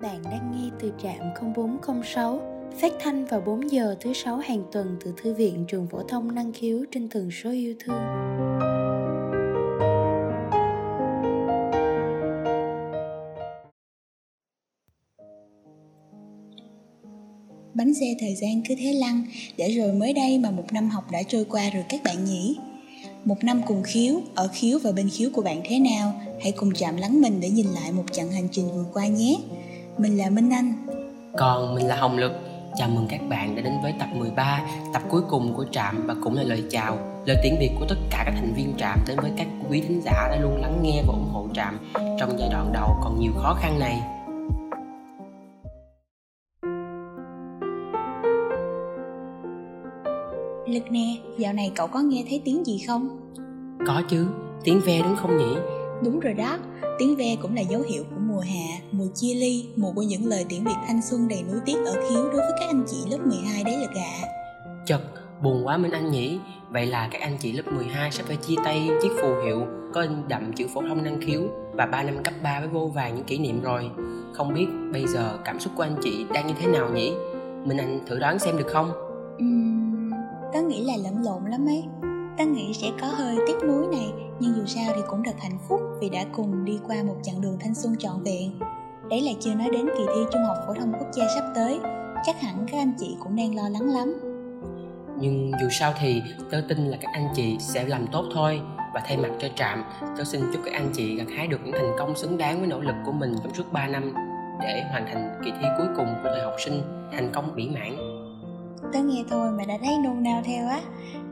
bạn đang nghe từ trạm 0406 phát thanh vào 4 giờ thứ sáu hàng tuần từ Thư viện Trường Phổ thông Năng khiếu trên tần số yêu thương. Bánh xe thời gian cứ thế lăn, để rồi mới đây mà một năm học đã trôi qua rồi các bạn nhỉ? Một năm cùng khiếu, ở khiếu và bên khiếu của bạn thế nào? Hãy cùng chạm lắng mình để nhìn lại một chặng hành trình vừa qua nhé. Mình là Minh Anh. Còn mình là Hồng Lực. Chào mừng các bạn đã đến với tập 13, tập cuối cùng của Trạm và cũng là lời chào, lời tiễn biệt của tất cả các thành viên Trạm đến với các quý thính giả đã luôn lắng nghe và ủng hộ Trạm trong giai đoạn đầu còn nhiều khó khăn này. Lực nè, dạo này cậu có nghe thấy tiếng gì không? Có chứ, tiếng ve đúng không nhỉ? Đúng rồi đó, tiếng ve cũng là dấu hiệu của mùa hạ, mùa chia ly, mùa của những lời tiễn biệt thanh xuân đầy nuối tiếc ở khiếu đối với các anh chị lớp 12 đấy là gạ. Chật, buồn quá Minh Anh nhỉ Vậy là các anh chị lớp 12 sẽ phải chia tay chiếc phù hiệu có in đậm chữ phổ thông năng khiếu và 3 năm cấp 3 với vô vàng những kỷ niệm rồi. Không biết bây giờ cảm xúc của anh chị đang như thế nào nhỉ? Minh Anh thử đoán xem được không? Uhm, tớ nghĩ là lẫn lộn lắm ấy. Tớ nghĩ sẽ có hơi tiếc nuối này, nhưng dù sao thì cũng thật hạnh phúc vì đã cùng đi qua một chặng đường thanh xuân trọn vẹn. Đấy là chưa nói đến kỳ thi Trung học phổ thông quốc gia sắp tới, chắc hẳn các anh chị cũng đang lo lắng lắm. Nhưng dù sao thì tớ tin là các anh chị sẽ làm tốt thôi Và thay mặt cho trạm, tớ xin chúc các anh chị gặt hái được những thành công xứng đáng với nỗ lực của mình trong suốt 3 năm Để hoàn thành kỳ thi cuối cùng của thời học sinh thành công mỹ mãn Tớ nghe thôi mà đã thấy nôn nao theo á.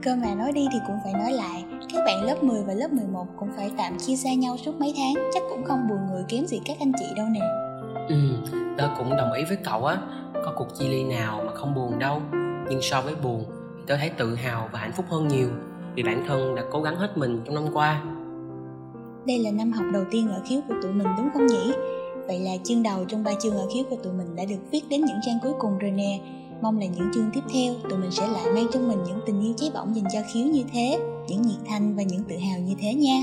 Cơ mà nói đi thì cũng phải nói lại. Các bạn lớp 10 và lớp 11 cũng phải tạm chia xa nhau suốt mấy tháng. Chắc cũng không buồn người kém gì các anh chị đâu nè. Ừ, tớ cũng đồng ý với cậu á. Có cuộc chia ly nào mà không buồn đâu. Nhưng so với buồn tôi thấy tự hào và hạnh phúc hơn nhiều. Vì bản thân đã cố gắng hết mình trong năm qua. Đây là năm học đầu tiên ở khiếu của tụi mình đúng không nhỉ? Vậy là chương đầu trong ba chương ở khiếu của tụi mình đã được viết đến những trang cuối cùng rồi nè mong là những chương tiếp theo, tụi mình sẽ lại mang trong mình những tình yêu cháy bỏng dành cho khiếu như thế, những nhiệt thanh và những tự hào như thế nha.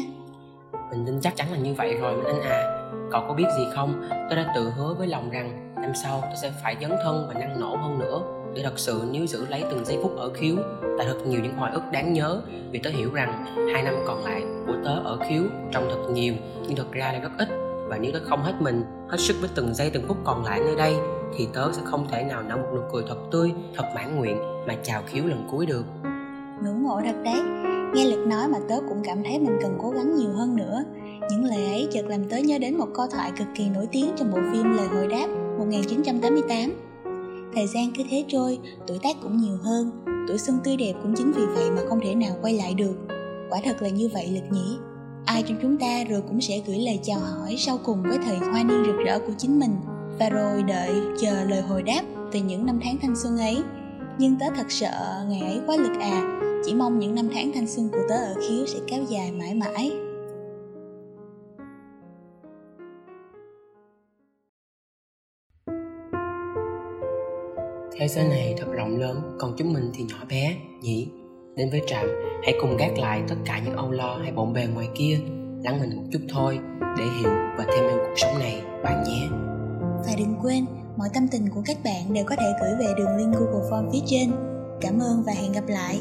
Mình tin chắc chắn là như vậy rồi anh à. Cậu có biết gì không? Tôi đã tự hứa với lòng rằng năm sau tôi sẽ phải dấn thân và năng nổ hơn nữa. Để thật sự níu giữ lấy từng giây phút ở khiếu tại thật nhiều những hồi ức đáng nhớ. Vì tớ hiểu rằng hai năm còn lại của tớ ở khiếu trông thật nhiều, nhưng thật ra là rất ít và nếu tớ không hết mình hết sức với từng giây từng phút còn lại nơi đây thì tớ sẽ không thể nào nở một nụ cười thật tươi thật mãn nguyện mà chào khiếu lần cuối được ngưỡng mộ thật đấy nghe lực nói mà tớ cũng cảm thấy mình cần cố gắng nhiều hơn nữa những lời ấy chợt làm tớ nhớ đến một câu thoại cực kỳ nổi tiếng trong bộ phim Lời hồi đáp 1988 Thời gian cứ thế trôi, tuổi tác cũng nhiều hơn, tuổi xuân tươi đẹp cũng chính vì vậy mà không thể nào quay lại được. Quả thật là như vậy lực nhỉ. Ai trong chúng ta rồi cũng sẽ gửi lời chào hỏi sau cùng với thời hoa niên rực rỡ của chính mình và rồi đợi chờ lời hồi đáp từ những năm tháng thanh xuân ấy. Nhưng tớ thật sợ ngày ấy quá lực à, chỉ mong những năm tháng thanh xuân của tớ ở khiếu sẽ kéo dài mãi mãi. Thế giới này thật rộng lớn, còn chúng mình thì nhỏ bé, nhỉ? Đến với trạm, hãy cùng gác lại tất cả những âu lo hay bộn bề ngoài kia, lắng mình một chút thôi để hiểu và thêm yêu cuộc sống này bạn nhé. Và đừng quên, mọi tâm tình của các bạn đều có thể gửi về đường link Google Form phía trên. Cảm ơn và hẹn gặp lại.